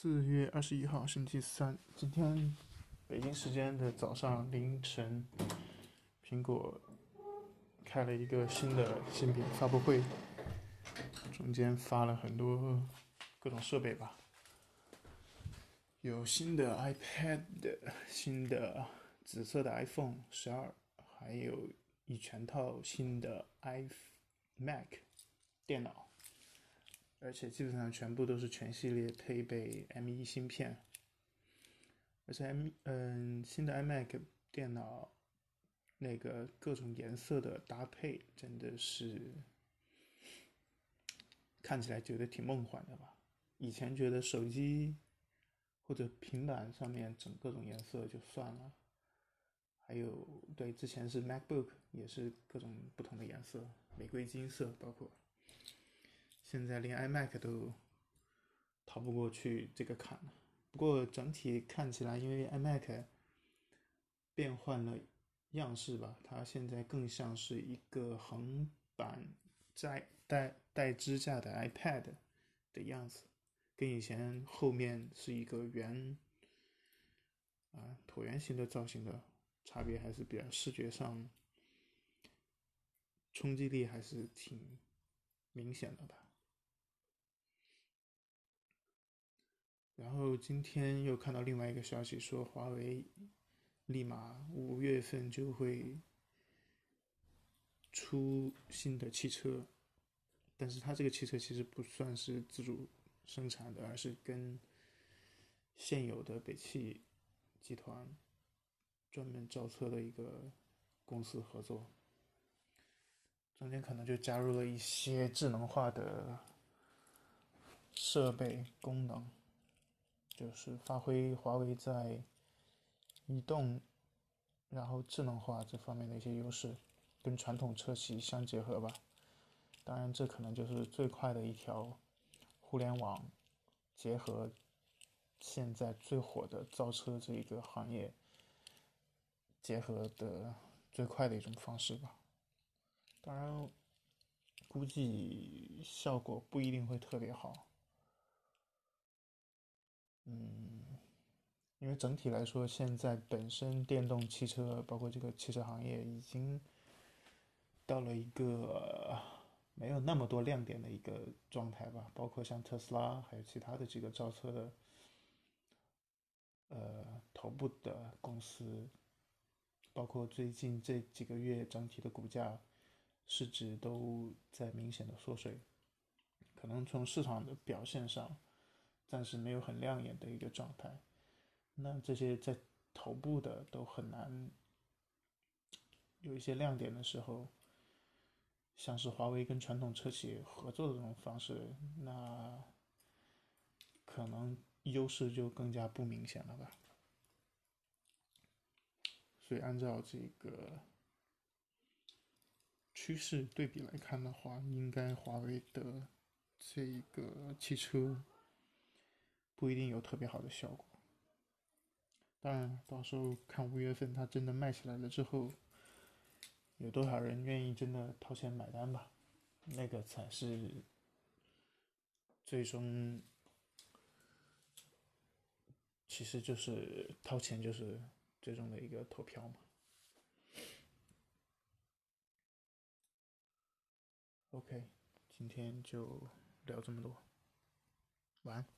四月二十一号，星期三。今天北京时间的早上凌晨，苹果开了一个新的新品发布会，中间发了很多各种设备吧，有新的 iPad，新的紫色的 iPhone 十二，还有一全套新的 iMac 电脑。而且基本上全部都是全系列配备 M1 芯片，而且 M 嗯新的 iMac 电脑那个各种颜色的搭配真的是看起来觉得挺梦幻的吧？以前觉得手机或者平板上面整各种颜色就算了，还有对之前是 MacBook 也是各种不同的颜色，玫瑰金色包括。现在连 iMac 都逃不过去这个坎了。不过整体看起来，因为 iMac 变换了样式吧，它现在更像是一个横板带带带支架的 iPad 的样子，跟以前后面是一个圆啊椭圆形的造型的差别还是比较视觉上冲击力还是挺明显的吧。然后今天又看到另外一个消息，说华为立马五月份就会出新的汽车，但是它这个汽车其实不算是自主生产的，而是跟现有的北汽集团专门造车的一个公司合作，中间可能就加入了一些智能化的设备功能。就是发挥华为在移动，然后智能化这方面的一些优势，跟传统车企相结合吧。当然，这可能就是最快的一条互联网结合现在最火的造车这一个行业结合的最快的一种方式吧。当然，估计效果不一定会特别好。因为整体来说，现在本身电动汽车，包括这个汽车行业，已经到了一个没有那么多亮点的一个状态吧。包括像特斯拉，还有其他的几个造车的，呃，头部的公司，包括最近这几个月整体的股价市值都在明显的缩水，可能从市场的表现上。暂时没有很亮眼的一个状态，那这些在头部的都很难有一些亮点的时候，像是华为跟传统车企合作的这种方式，那可能优势就更加不明显了吧。所以按照这个趋势对比来看的话，应该华为的这个汽车。不一定有特别好的效果，但，到时候看五月份它真的卖起来了之后，有多少人愿意真的掏钱买单吧？那个才是最终，其实就是掏钱就是最终的一个投票嘛。OK，今天就聊这么多，晚安。